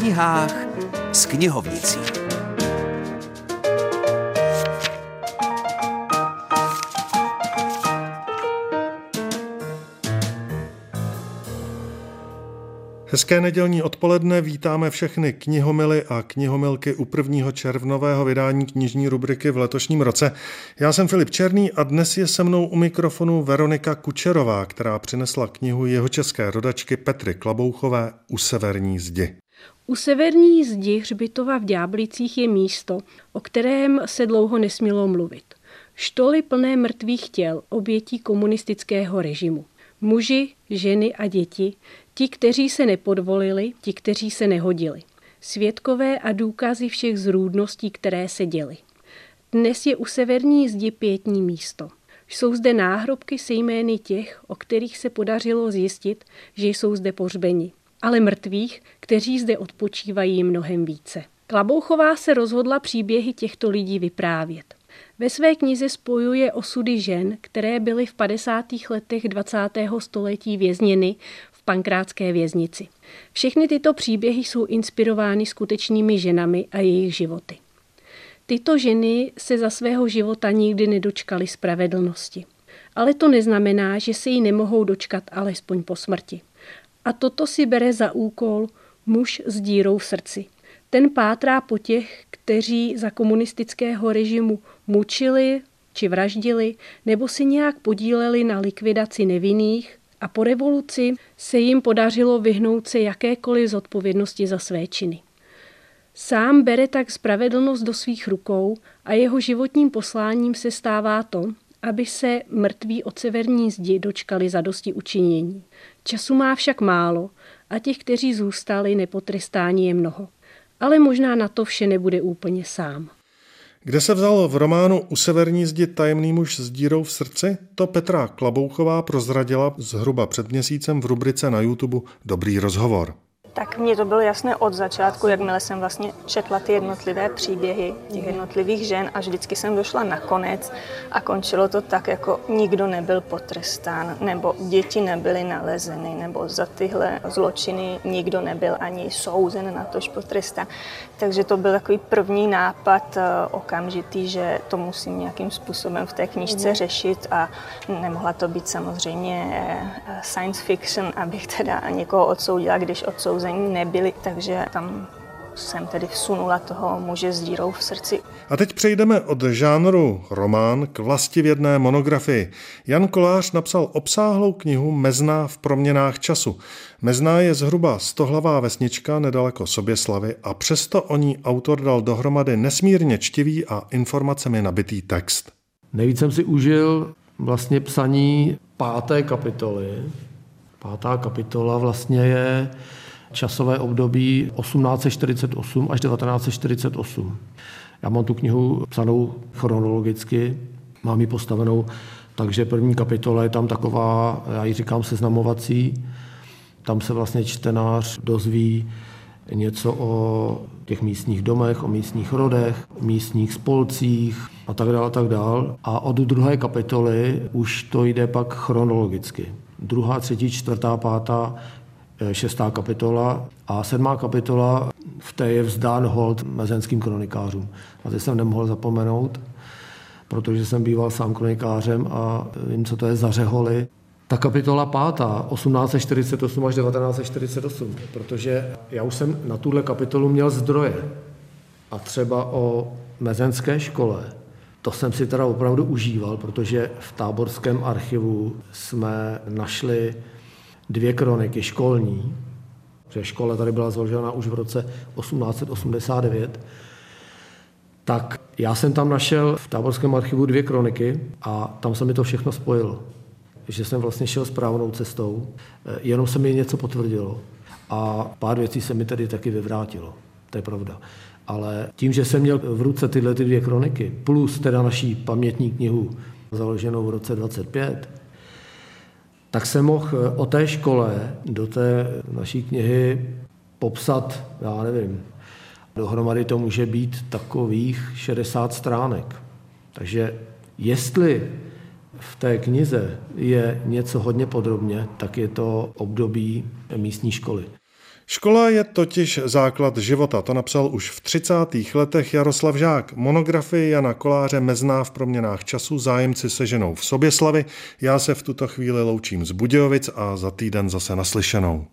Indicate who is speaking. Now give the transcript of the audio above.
Speaker 1: knihách s knihovnicí.
Speaker 2: Hezké nedělní odpoledne vítáme všechny knihomily a knihomilky u prvního červnového vydání knižní rubriky v letošním roce. Já jsem Filip Černý a dnes je se mnou u mikrofonu Veronika Kučerová, která přinesla knihu jeho české rodačky Petry Klabouchové U severní zdi.
Speaker 3: U severní zdi hřbitova v Ďáblicích je místo, o kterém se dlouho nesmělo mluvit. Štoly plné mrtvých těl obětí komunistického režimu. Muži, ženy a děti, ti, kteří se nepodvolili, ti, kteří se nehodili. Svědkové a důkazy všech zrůdností, které se děly. Dnes je u severní zdi pětní místo. Jsou zde náhrobky se jmény těch, o kterých se podařilo zjistit, že jsou zde pohřbeni. Ale mrtvých, kteří zde odpočívají mnohem více. Klabouchová se rozhodla příběhy těchto lidí vyprávět. Ve své knize spojuje osudy žen, které byly v 50. letech 20. století vězněny v pankrátské věznici. Všechny tyto příběhy jsou inspirovány skutečnými ženami a jejich životy. Tyto ženy se za svého života nikdy nedočkaly spravedlnosti. Ale to neznamená, že se jí nemohou dočkat alespoň po smrti. A toto si bere za úkol muž s dírou v srdci – ten pátrá po těch, kteří za komunistického režimu mučili či vraždili nebo si nějak podíleli na likvidaci nevinných a po revoluci se jim podařilo vyhnout se jakékoliv zodpovědnosti za své činy. Sám bere tak spravedlnost do svých rukou a jeho životním posláním se stává to, aby se mrtví od severní zdi dočkali za dosti učinění. Času má však málo a těch, kteří zůstali, nepotrestání je mnoho ale možná na to vše nebude úplně sám.
Speaker 2: Kde se vzal v románu U severní zdi tajemný muž s dírou v srdci? To Petra Klabouchová prozradila zhruba před měsícem v rubrice na YouTube Dobrý rozhovor.
Speaker 4: Tak mně to bylo jasné od začátku, jakmile jsem vlastně četla ty jednotlivé příběhy těch jednotlivých žen a vždycky jsem došla na konec a končilo to tak, jako nikdo nebyl potrestán, nebo děti nebyly nalezeny, nebo za tyhle zločiny nikdo nebyl ani souzen na tož potrestán. Takže to byl takový první nápad eh, okamžitý, že to musím nějakým způsobem v té knižce mm. řešit a nemohla to být samozřejmě eh, science fiction, abych teda někoho odsoudila, když odsouzení nebyli, takže tam jsem tedy vsunula toho muže s dírou v srdci.
Speaker 2: A teď přejdeme od žánru román k vlastivědné monografii. Jan Kolář napsal obsáhlou knihu Mezná v proměnách času. Mezná je zhruba stohlavá vesnička nedaleko Soběslavy a přesto o ní autor dal dohromady nesmírně čtivý a informacemi nabitý text.
Speaker 5: Nejvíc jsem si užil vlastně psaní páté kapitoly. Pátá kapitola vlastně je časové období 1848 až 1948. Já mám tu knihu psanou chronologicky, mám ji postavenou, takže první kapitola je tam taková, já ji říkám seznamovací, tam se vlastně čtenář dozví něco o těch místních domech, o místních rodech, místních spolcích a tak dále, a tak dále. A od druhé kapitoly už to jde pak chronologicky. Druhá, třetí, čtvrtá, pátá šestá kapitola a sedmá kapitola, v té je vzdán hold mezenským kronikářům. A teď jsem nemohl zapomenout, protože jsem býval sám kronikářem a vím, co to je za řeholy. Ta kapitola pátá, 1848 až 1948, protože já už jsem na tuhle kapitolu měl zdroje. A třeba o mezenské škole, to jsem si teda opravdu užíval, protože v táborském archivu jsme našli dvě kroniky školní, že škola tady byla založena už v roce 1889, tak já jsem tam našel v táborském archivu dvě kroniky a tam se mi to všechno spojilo. Že jsem vlastně šel správnou cestou, eh, jenom se mi něco potvrdilo. A pár věcí se mi tedy taky vyvrátilo. To je pravda. Ale tím, že jsem měl v ruce tyhle ty dvě kroniky, plus teda naší pamětní knihu založenou v roce 25, tak jsem mohl eh, o té škole do té naší knihy popsat, já nevím, dohromady to může být takových 60 stránek. Takže jestli v té knize je něco hodně podrobně, tak je to období místní školy.
Speaker 2: Škola je totiž základ života, to napsal už v 30. letech Jaroslav Žák. Monografii Jana Koláře mezná v proměnách času zájemci se ženou v Soběslavi. Já se v tuto chvíli loučím z Budějovic a za týden zase naslyšenou.